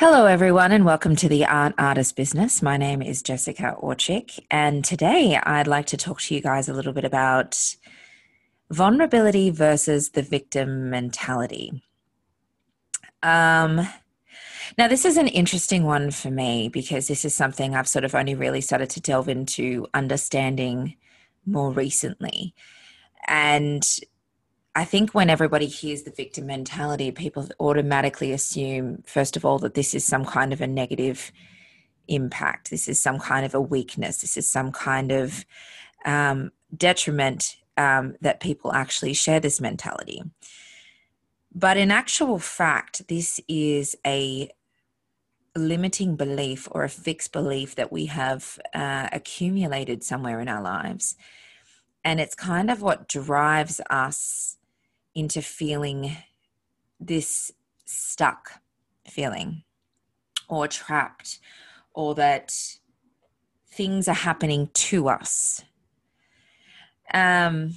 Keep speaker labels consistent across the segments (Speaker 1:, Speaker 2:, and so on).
Speaker 1: Hello, everyone, and welcome to the Art Artist Business. My name is Jessica Orchik, and today I'd like to talk to you guys a little bit about vulnerability versus the victim mentality. Um, now, this is an interesting one for me because this is something I've sort of only really started to delve into understanding more recently. And I think when everybody hears the victim mentality, people automatically assume, first of all, that this is some kind of a negative impact. This is some kind of a weakness. This is some kind of um, detriment um, that people actually share this mentality. But in actual fact, this is a limiting belief or a fixed belief that we have uh, accumulated somewhere in our lives. And it's kind of what drives us into feeling this stuck feeling or trapped or that things are happening to us. Um,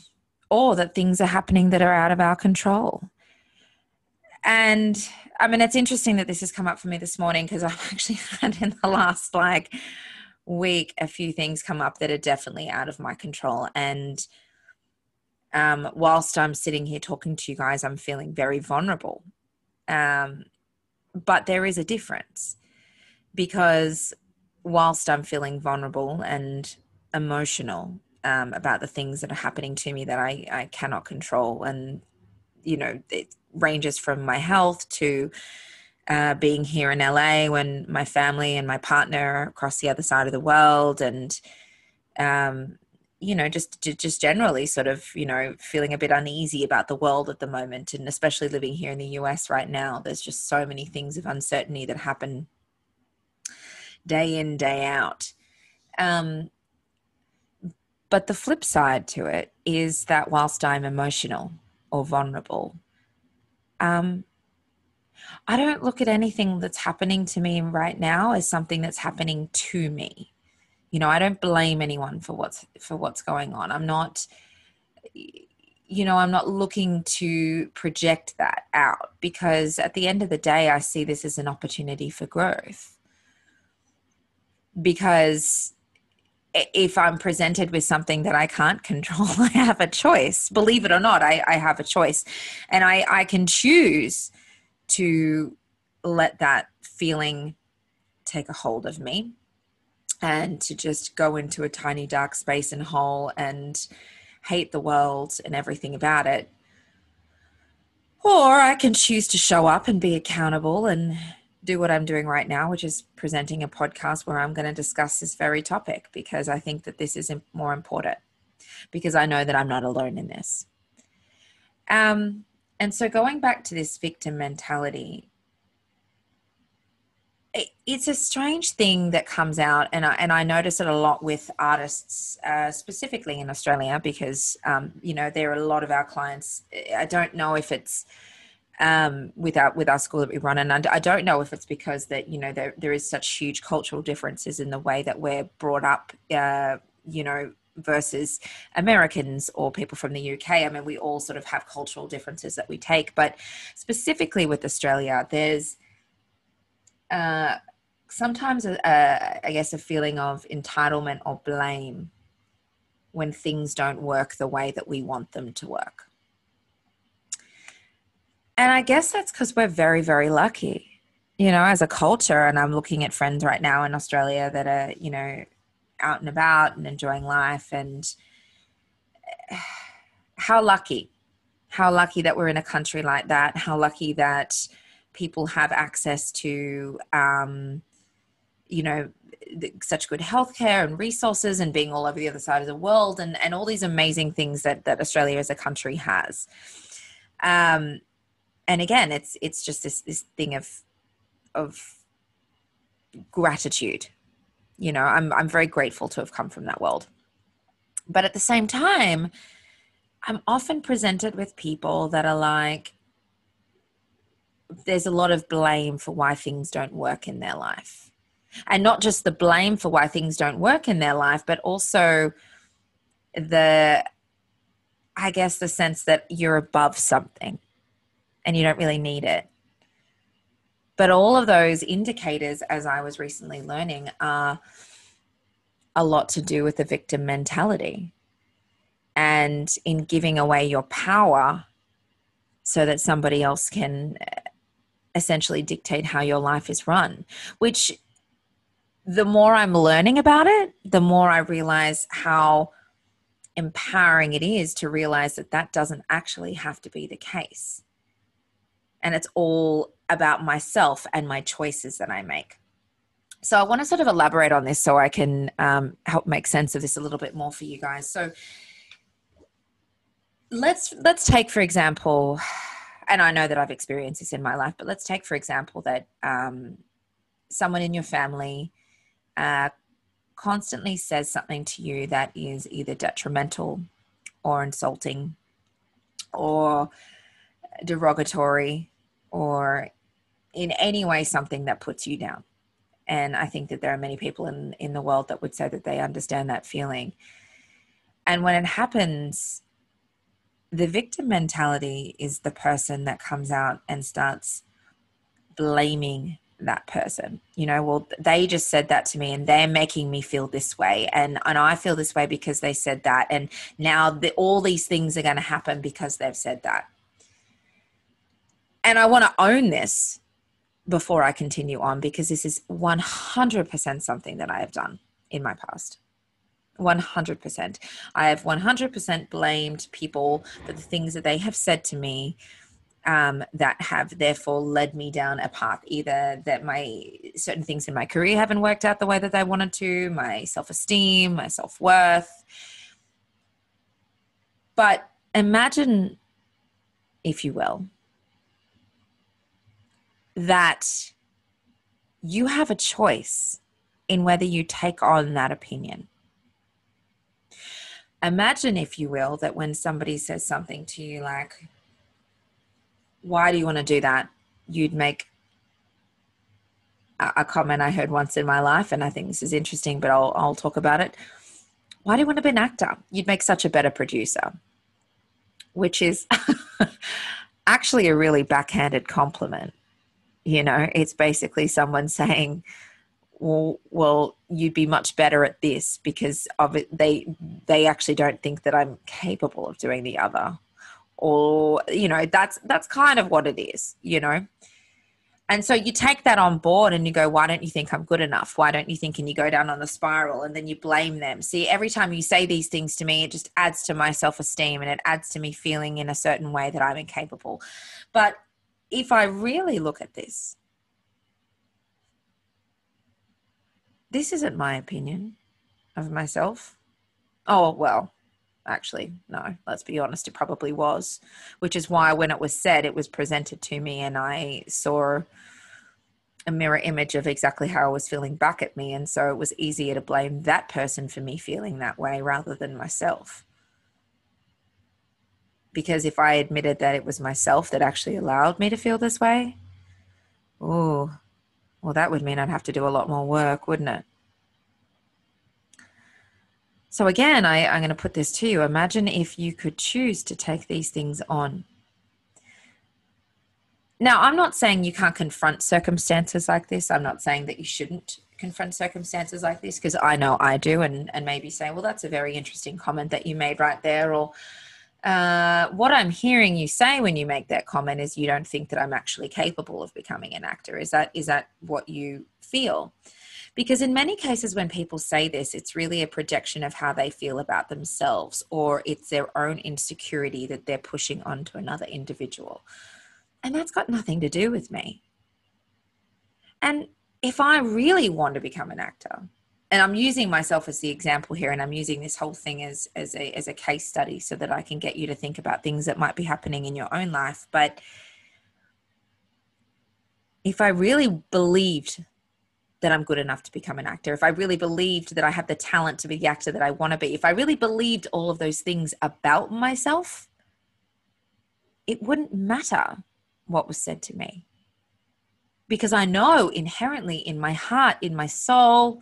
Speaker 1: or that things are happening that are out of our control. And i mean it's interesting that this has come up for me this morning because i've actually had in the last like week a few things come up that are definitely out of my control. And um, whilst I'm sitting here talking to you guys, I'm feeling very vulnerable. Um, but there is a difference because whilst I'm feeling vulnerable and emotional um, about the things that are happening to me that I, I cannot control, and you know, it ranges from my health to uh, being here in LA when my family and my partner are across the other side of the world, and um, you know just just generally sort of you know feeling a bit uneasy about the world at the moment and especially living here in the US right now there's just so many things of uncertainty that happen day in day out. Um, but the flip side to it is that whilst I'm emotional or vulnerable um, I don't look at anything that's happening to me right now as something that's happening to me you know i don't blame anyone for what's for what's going on. I'm not you know i'm not looking to project that out because at the end of the day i see this as an opportunity for growth. Because if i'm presented with something that i can't control i have a choice. Believe it or not i, I have a choice. And i i can choose to let that feeling take a hold of me and to just go into a tiny dark space and hole and hate the world and everything about it. Or I can choose to show up and be accountable and do what I'm doing right now, which is presenting a podcast where I'm going to discuss this very topic because I think that this is more important because I know that I'm not alone in this. Um, and so going back to this victim mentality, it's a strange thing that comes out, and I, and I notice it a lot with artists, uh, specifically in Australia, because um, you know there are a lot of our clients. I don't know if it's um, with our with our school that we run, and I don't know if it's because that you know there there is such huge cultural differences in the way that we're brought up. Uh, you know, versus Americans or people from the UK. I mean, we all sort of have cultural differences that we take, but specifically with Australia, there's uh, sometimes a, a, I guess a feeling of entitlement or blame when things don't work the way that we want them to work. And I guess that's because we're very, very lucky, you know, as a culture. And I'm looking at friends right now in Australia that are, you know, out and about and enjoying life. And how lucky, how lucky that we're in a country like that. How lucky that people have access to, um, you know, such good healthcare and resources and being all over the other side of the world and, and all these amazing things that, that Australia as a country has. Um, and again, it's, it's just this, this thing of, of gratitude. You know, I'm, I'm very grateful to have come from that world. But at the same time, I'm often presented with people that are like, there's a lot of blame for why things don't work in their life. And not just the blame for why things don't work in their life, but also the, I guess, the sense that you're above something and you don't really need it. But all of those indicators, as I was recently learning, are a lot to do with the victim mentality and in giving away your power so that somebody else can essentially dictate how your life is run, which the more I'm learning about it, the more I realize how empowering it is to realize that that doesn't actually have to be the case. And it's all about myself and my choices that I make. So I want to sort of elaborate on this so I can um, help make sense of this a little bit more for you guys. So let's let's take for example, and I know that I've experienced this in my life, but let's take for example that um, someone in your family uh, constantly says something to you that is either detrimental or insulting or derogatory or in any way something that puts you down. And I think that there are many people in, in the world that would say that they understand that feeling. And when it happens, the victim mentality is the person that comes out and starts blaming that person. You know well they just said that to me and they're making me feel this way and and i feel this way because they said that and now the, all these things are going to happen because they've said that. And i want to own this before i continue on because this is 100% something that i have done in my past 100% i have 100% blamed people for the things that they have said to me um, that have therefore led me down a path either that my certain things in my career haven't worked out the way that I wanted to, my self esteem, my self worth. But imagine, if you will, that you have a choice in whether you take on that opinion. Imagine, if you will, that when somebody says something to you like, why do you want to do that? You'd make a, comment I heard once in my life, and I think this is interesting, but I'll, I'll talk about it. Why do you want to be an actor? You'd make such a better producer, which is actually a really backhanded compliment. You know, it's basically someone saying, well, well, you'd be much better at this because of it. They they actually don't think that I'm capable of doing the other. Or you know that's that's kind of what it is you know? And so you take that on board and you go why don't you think i'm good enough? Why don't you think and you go down on the spiral and then you blame them. See every time you say these things to me it just adds to my self-esteem and it adds to me feeling in a certain way that i'm incapable. But if i really look at this this isn't my opinion of myself. Oh well actually no let's be honest it probably was which is why when it was said it was presented to me and i saw a mirror image of exactly how i was feeling back at me. And so it was easier to blame that person for me feeling that way rather than myself. Because if i admitted that it was myself that actually allowed me to feel this way oh well that would mean i'd have to do a lot more work wouldn't it so, again, I, I'm going to put this to you. Imagine if you could choose to take these things on. Now, I'm not saying you can't confront circumstances like this. I'm not saying that you shouldn't confront circumstances like this because I know I do, and, and maybe say, well, that's a very interesting comment that you made right there. Or uh, what I'm hearing you say when you make that comment is you don't think that I'm actually capable of becoming an actor. Is that is that what you feel? Because in many cases, when people say this, it's really a projection of how they feel about themselves, or it's their own insecurity that they're pushing onto another individual. And that's got nothing to do with me. And if I really want to become an actor, and I'm using myself as the example here, and I'm using this whole thing as as a as a case study so that I can get you to think about things that might be happening in your own life. But if I really believed that I'm good enough to become an actor, if I really believed that I have the talent to be the actor that I want to be, if I really believed all of those things about myself, it wouldn't matter what was said to me. Because I know inherently in my heart, in my soul,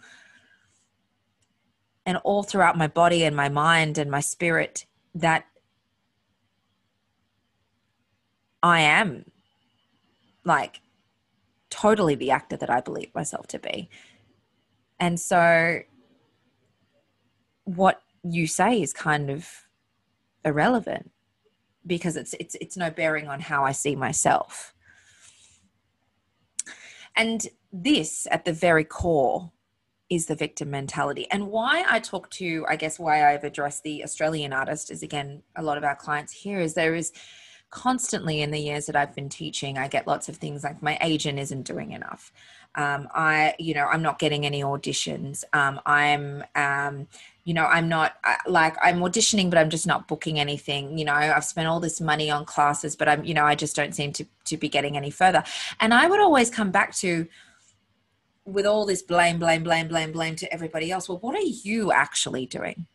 Speaker 1: and all throughout my body and my mind and my spirit that I am like totally the actor that I believe myself to be. And so what you say is kind of irrelevant because it's it's it's no bearing on how I see myself. And this at the very core is the victim mentality. And why I talk to, I guess, why I've addressed the Australian artist is again, a lot of our clients here is there is constantly in the years that I've been teaching, I get lots of things like my agent isn't doing enough. Um, I, you know, I'm not getting any auditions. Um, I'm, um, you know, I'm not like I'm auditioning, but I'm just not booking anything. You know, I've spent all this money on classes, but I'm, you know, I just don't seem to to be getting any further. And I would always come back to, with all this blame, blame, blame, blame, blame to everybody else. Well, what are you actually doing?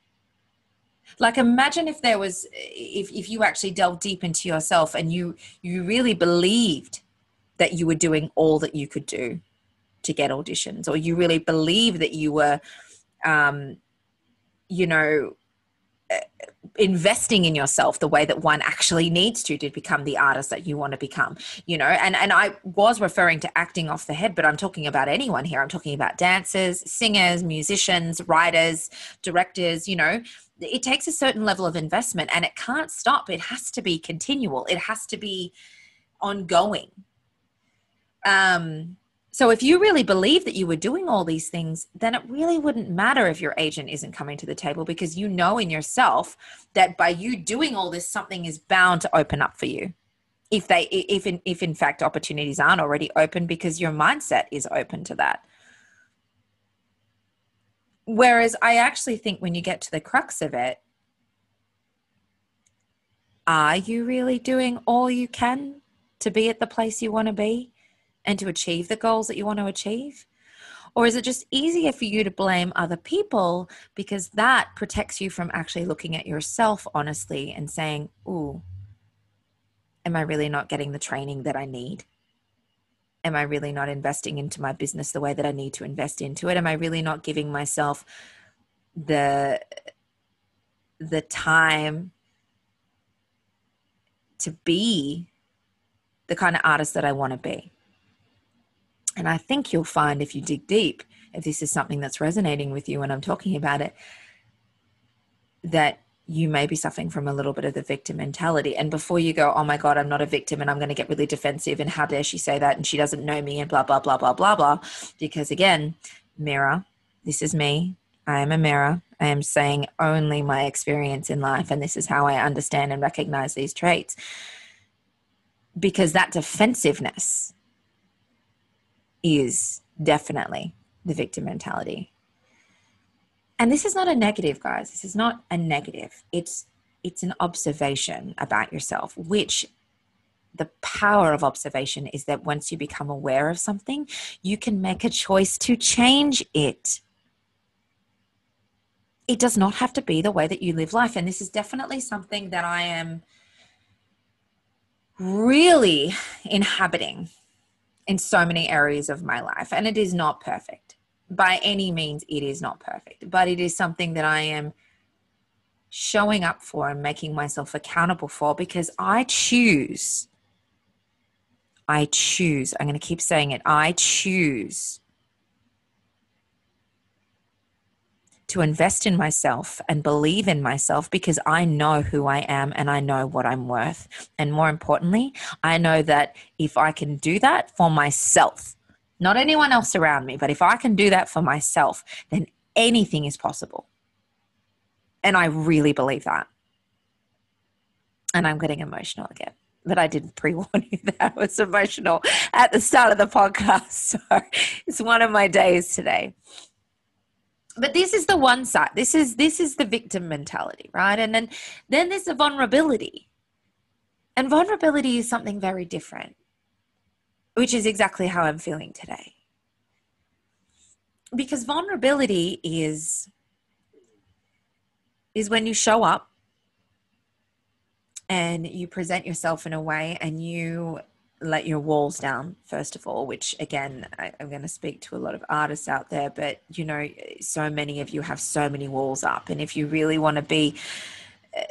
Speaker 1: like imagine if there was if, if you actually delved deep into yourself and you you really believed that you were doing all that you could do to get auditions or you really believe that you were um you know investing in yourself the way that one actually needs to to become the artist that you want to become you know? And and i was referring to acting off the head but i'm talking about anyone here. I'm talking about dancers singers musicians writers directors you know? It takes a certain level of investment and it can't stop. It has to be continual. It has to be ongoing. Um so if you really believe that you were doing all these things then it really wouldn't matter if your agent isn't coming to the table because you know in yourself that by you doing all this something is bound to open up for you. If they if in, if in fact opportunities aren't already open because your mindset is open to that. Whereas I actually think when you get to the crux of it, are you really doing all you can to be at the place you want to be and to achieve the goals that you want to achieve? Or is it just easier for you to blame other people because that protects you from actually looking at yourself honestly and saying, Ooh, am I really not getting the training that I need? am I really not investing into my business the way that I need to invest into it? Am I really not giving myself the the time to be the kind of artist that I want to be? And I think you'll find if you dig deep, if this is something that's resonating with you when I'm talking about it, that you may be suffering from a little bit of the victim mentality. And before you go, oh my God, I'm not a victim and I'm going to get really defensive and how dare she say that and she doesn't know me and blah, blah, blah, blah, blah, blah. Because again, mirror, this is me. I am a mirror. I am saying only my experience in life. And this is how I understand and recognize these traits. Because that defensiveness is definitely the victim mentality. And this is not a negative guys. This is not a negative. It's it's an observation about yourself which the power of observation is that once you become aware of something you can make a choice to change it. It does not have to be the way that you live life. And this is definitely something that i am really inhabiting in so many areas of my life and it is not perfect. By any means it is not perfect but it is something that i am showing up for and making myself accountable for because i choose. I choose. I'm going to keep saying it. I choose to invest in myself and believe in myself because I know who I am and I know what I'm worth. And more importantly, I know that if I can do that for myself, not anyone else around me, but if I can do that for myself, then anything is possible. And I really believe that. And I'm getting emotional again. But I didn't pre warn you that I was emotional at the start of the podcast. So it's one of my days today. But this is the one side. This is this is the victim mentality, right? And then then there's the vulnerability. And vulnerability is something very different which is exactly how I'm feeling today. Because vulnerability is is when you show up and you present yourself in a way and you let your walls down first of all which again I, am going to speak to a lot of artists out there but you know so many of you have so many walls up. And if you really want to be uh,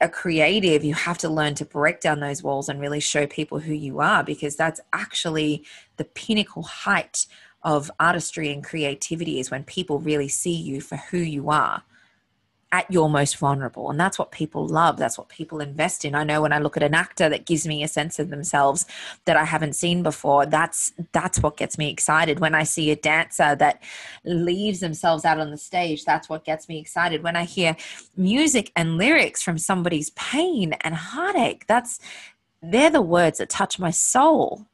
Speaker 1: a creative, you have to learn to break down those walls and really show people who you are because that's actually the pinnacle height of artistry and creativity is when people really see you for who you are at your most vulnerable and that's what people love that's what people invest in. I know when i look at an actor that gives me a sense of themselves that i haven't seen before that's that's what gets me excited. When i see a dancer that leaves themselves out on the stage that's what gets me excited. When i hear music and lyrics from somebody's pain and heartache that's they're the words that touch my soul.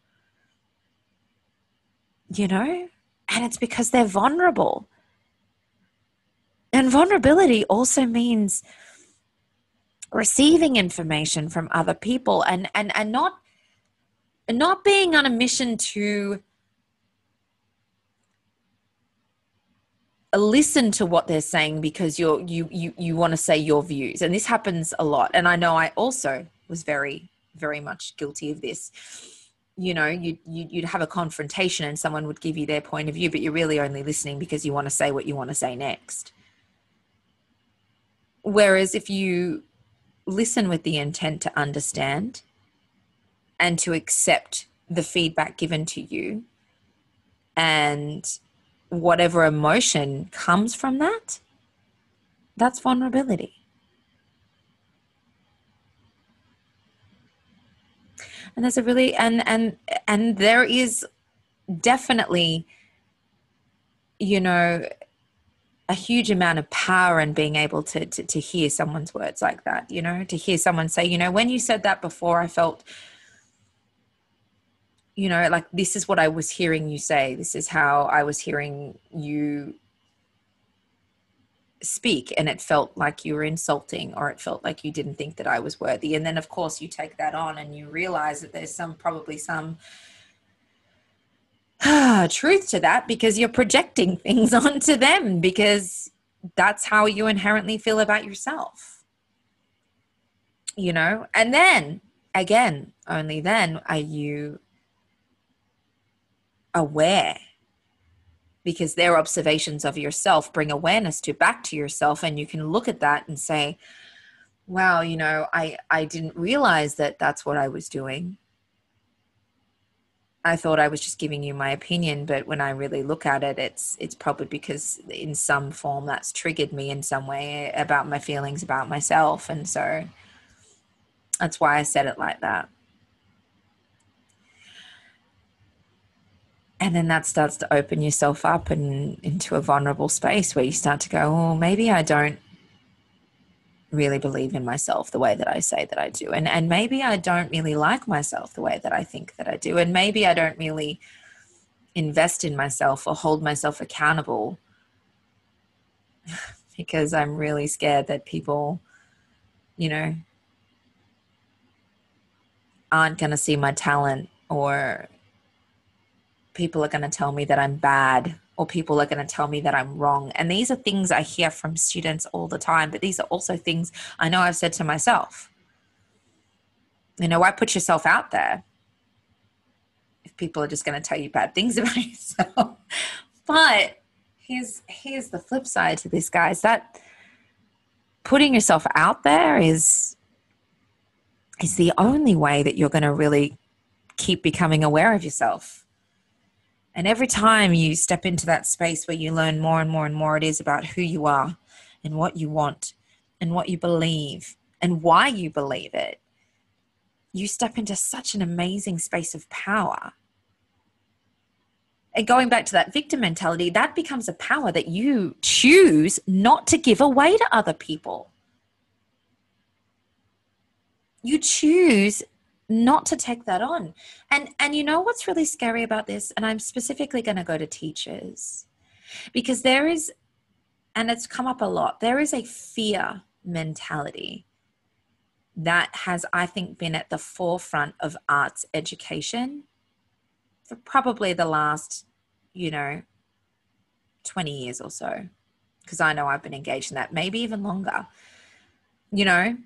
Speaker 1: You know? And it's because they're vulnerable and vulnerability also means receiving information from other people and and and not not being on a mission to listen to what they're saying because you're you you you want to say your views. And this happens a lot. And i know i also was very very much guilty of this. You know you, you you'd have a confrontation and someone would give you their point of view but you're really only listening because you want to say what you want to say next Whereas if you listen with the intent to understand and to accept the feedback given to you and whatever emotion comes from that, that's vulnerability. And there's a really and and and there is definitely you know a huge amount of power in being able to, to, to hear someone's words like that you know to hear someone say you know when you said that before i felt you know like this is what i was hearing you say. This is how i was hearing you speak. And it felt like you were insulting or it felt like you didn't think that i was worthy. And then of course you take that on and you realize that there's some probably some truth to that because you're projecting things onto them because that's how you inherently feel about yourself. You know, and then again, only then are you aware because their observations of yourself bring awareness to back to yourself and you can look at that and say wow you know i i didn't realize that that's what i was doing I thought I was just giving you my opinion, but when I really look at it, it's it's probably because in some form that's triggered me in some way about my feelings about myself, and so that's why I said it like that. And then that starts to open yourself up and into a vulnerable space where you start to go, oh, maybe I don't really believe in myself the way that I say that I do. And and maybe I don't really like myself the way that I think that I do. And maybe I don't really invest in myself or hold myself accountable because I'm really scared that people, you know, aren't going to see my talent or people are going to tell me that I'm bad or people are going to tell me that I'm wrong. And these are things I hear from students all the time, but these are also things I know I've said to myself. You know, why put yourself out there if people are just going to tell you bad things about yourself? but here's here's the flip side to this, guys. That putting yourself out there is is the only way that you're going to really keep becoming aware of yourself and every time you step into that space where you learn more and more and more, it is about who you are and what you want and what you believe and why you believe it. You step into such an amazing space of power. And going back to that victim mentality, that becomes a power that you choose not to give away to other people. You choose not to take that on. And and you know what's really scary about this? And i'm specifically going to go to teachers. Because there is and it's come up a lot there is a fear mentality that has i think been at the forefront of arts education for probably the last you know 20 years or so. Because i know i've been engaged in that maybe even longer. You know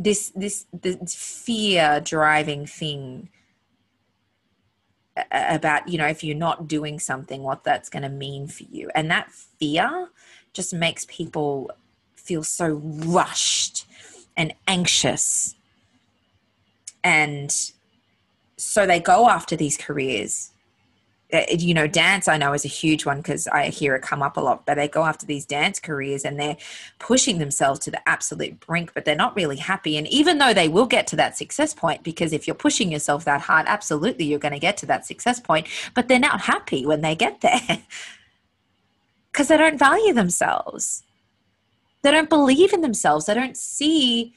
Speaker 1: this this this fear driving thing about you know if you're not doing something what that's going to mean for you and that fear just makes people feel so rushed and anxious. And so they go after these careers Eh, eh, you know, dance I know is a huge one because I hear it come up a lot, but they go after these dance careers and they're pushing themselves to the absolute brink, but they're not really happy. And even though they will get to that success point, because if you're pushing yourself that hard, absolutely you're going to get to that success point, but they're not happy when they get there because they don't value themselves. They don't believe in themselves. They don't see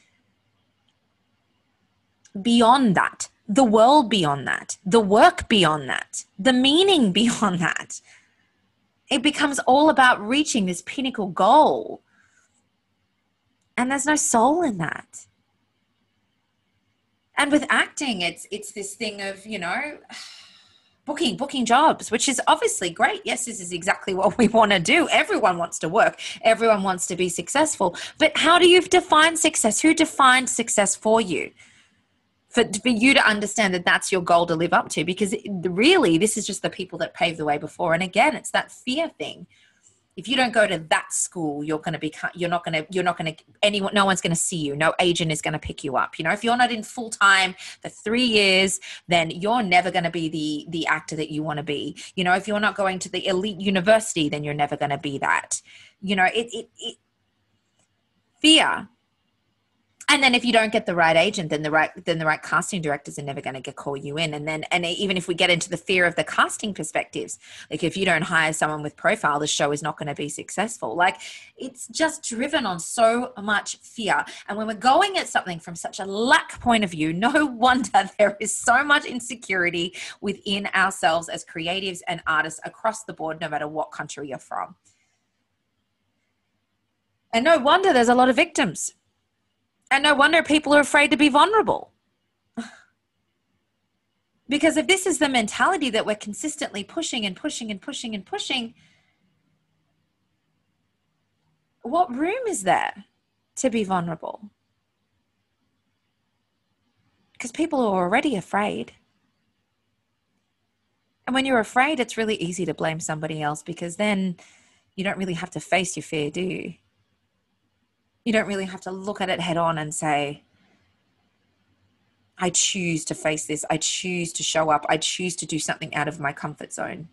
Speaker 1: beyond that the world beyond that, the work beyond that, the meaning beyond that. It becomes all about reaching this pinnacle goal. And there's no soul in that. And with acting, it's it's this thing of, you know, booking booking jobs which is obviously great yes this is exactly what we want to do everyone wants to work everyone wants to be successful but how do you define success who defined success for you for, for you to understand that that's your goal to live up to because really this is just the people that paved the way before. And again it's that fear thing. If you don't go to that school you're going to be you're not going to you're not going to anyone no one's going to see you. No agent is going to pick you up. You know if you're not in full time for 3 years then you're never going to be the the actor that you want to be. You know if you're not going to the elite university then you're never going to be that. You know it, it, it fear and then if you don't get the right agent then the right then the right casting directors are never going to get call you in. And then and even if we get into the fear of the casting perspectives like if you don't hire someone with profile the show is not going to be successful. Like it's just driven on so much fear. And when we're going at something from such a lack point of view no wonder there is so much insecurity within ourselves as creatives and artists across the board no matter what country you're from. And no wonder there's a lot of victims and no wonder people are afraid to be vulnerable. because if this is the mentality that we're consistently pushing and pushing and pushing and pushing, what room is there to be vulnerable? Because people are already afraid. And when you're afraid, it's really easy to blame somebody else because then you don't really have to face your fear, do you? You don't really have to look at it head on and say, I choose to face this. I choose to show up. I choose to do something out of my comfort zone.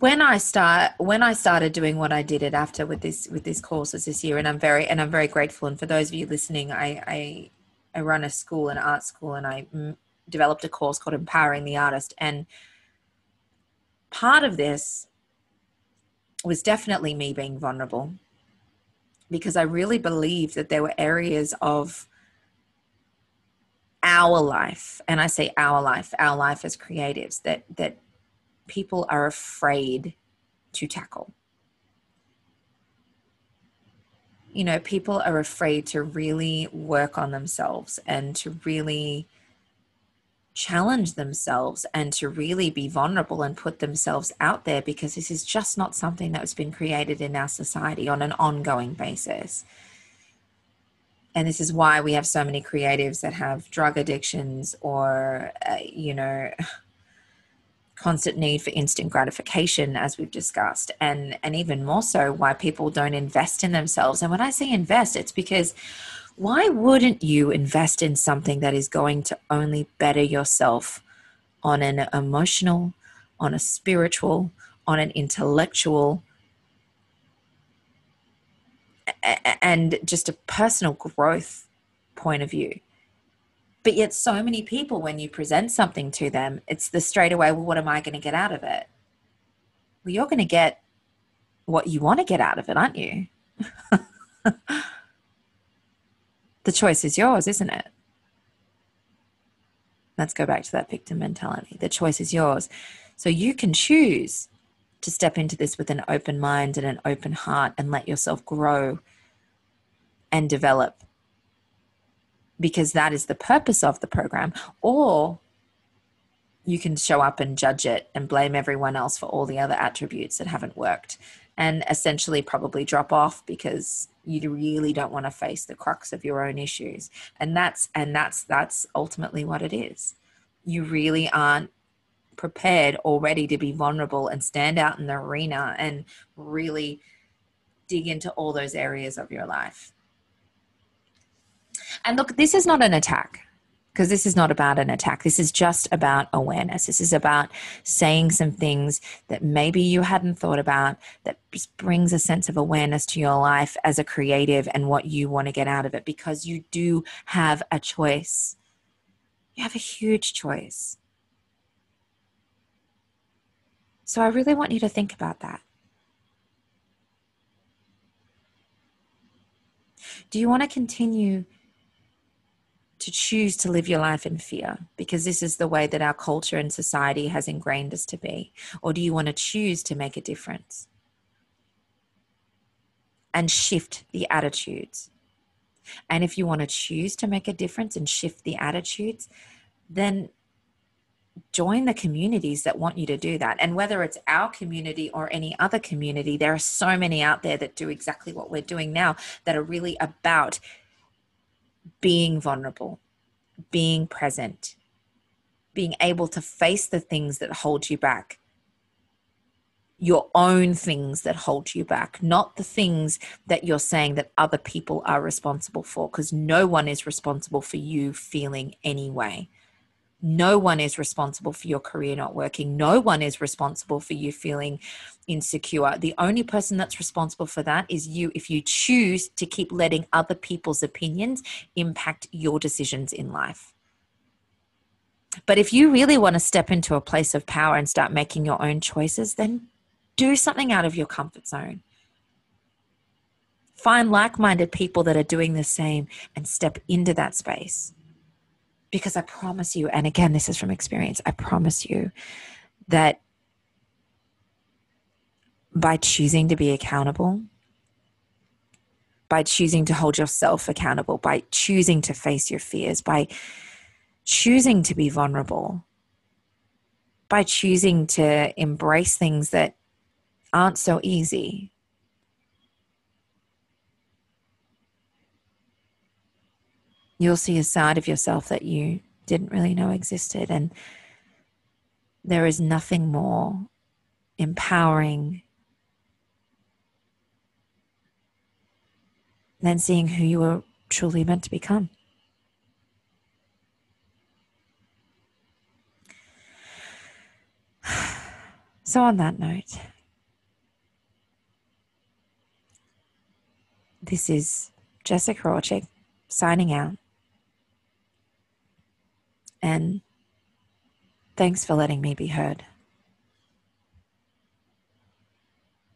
Speaker 1: when I start when I started doing what I did it after with this with these courses this year, and I'm very and I'm very grateful. And for those of you listening, I I, I run a school, an art school, and I developed a course called Empowering the Artist. And part of this was definitely me being vulnerable because I really believed that there were areas of our life, and I say our life, our life as creatives, that, that people are afraid to tackle. You know, people are afraid to really work on themselves and to really challenge themselves and to really be vulnerable and put themselves out there because this is just not something that's been created in our society on an ongoing basis. And this is why we have so many creatives that have drug addictions or, uh, you know, constant need for instant gratification as we've discussed and and even more so why people don't invest in themselves and when i say invest it's because why wouldn't you invest in something that is going to only better yourself on an emotional, on a spiritual, on an intellectual, and just a personal growth point of view? But yet, so many people, when you present something to them, it's the straightaway, well, what am I going to get out of it? Well, you're going to get what you want to get out of it, aren't you? the choice is yours, isn't it? Let's go back to that victim mentality. The choice is yours. So you can choose to step into this with an open mind and an open heart and let yourself grow and develop because that is the purpose of the program. Or you can show up and judge it and blame everyone else for all the other attributes that haven't worked and essentially probably drop off because you really don't want to face the crux of your own issues. And that's and that's that's ultimately what it is. You really aren't prepared already to be vulnerable and stand out in the arena and really dig into all those areas of your life. And look, this is not an attack because this is not about an attack. This is just about awareness. This is about saying some things that maybe you hadn't thought about that just brings a sense of awareness to your life as a creative and what you want to get out of it because you do have a choice. You have a huge choice. So I really want you to think about that. Do you want to continue to choose to live your life in fear because this is the way that our culture and society has ingrained us to be? Or do you want to choose to make a difference and shift the attitudes? And if you want to choose to make a difference and shift the attitudes, then join the communities that want you to do that. And whether it's our community or any other community, there are so many out there that do exactly what we're doing now that are really about being vulnerable, being present, being able to face the things that hold you back, your own things that hold you back, not the things that you're saying that other people are responsible for, because no one is responsible for you feeling any way. No one is responsible for your career not working. No one is responsible for you feeling insecure. The only person that's responsible for that is you if you choose to keep letting other people's opinions impact your decisions in life. But if you really want to step into a place of power and start making your own choices, then do something out of your comfort zone. Find like minded people that are doing the same and step into that space. Because I promise you, and again, this is from experience, I promise you that by choosing to be accountable, by choosing to hold yourself accountable, by choosing to face your fears, by choosing to be vulnerable, by choosing to embrace things that aren't so easy, you'll see a side of yourself that you didn't really know existed. And there is nothing more empowering than seeing who you were truly meant to become. So, on that note, this is Jessica Orchik signing out. And thanks for letting me be heard.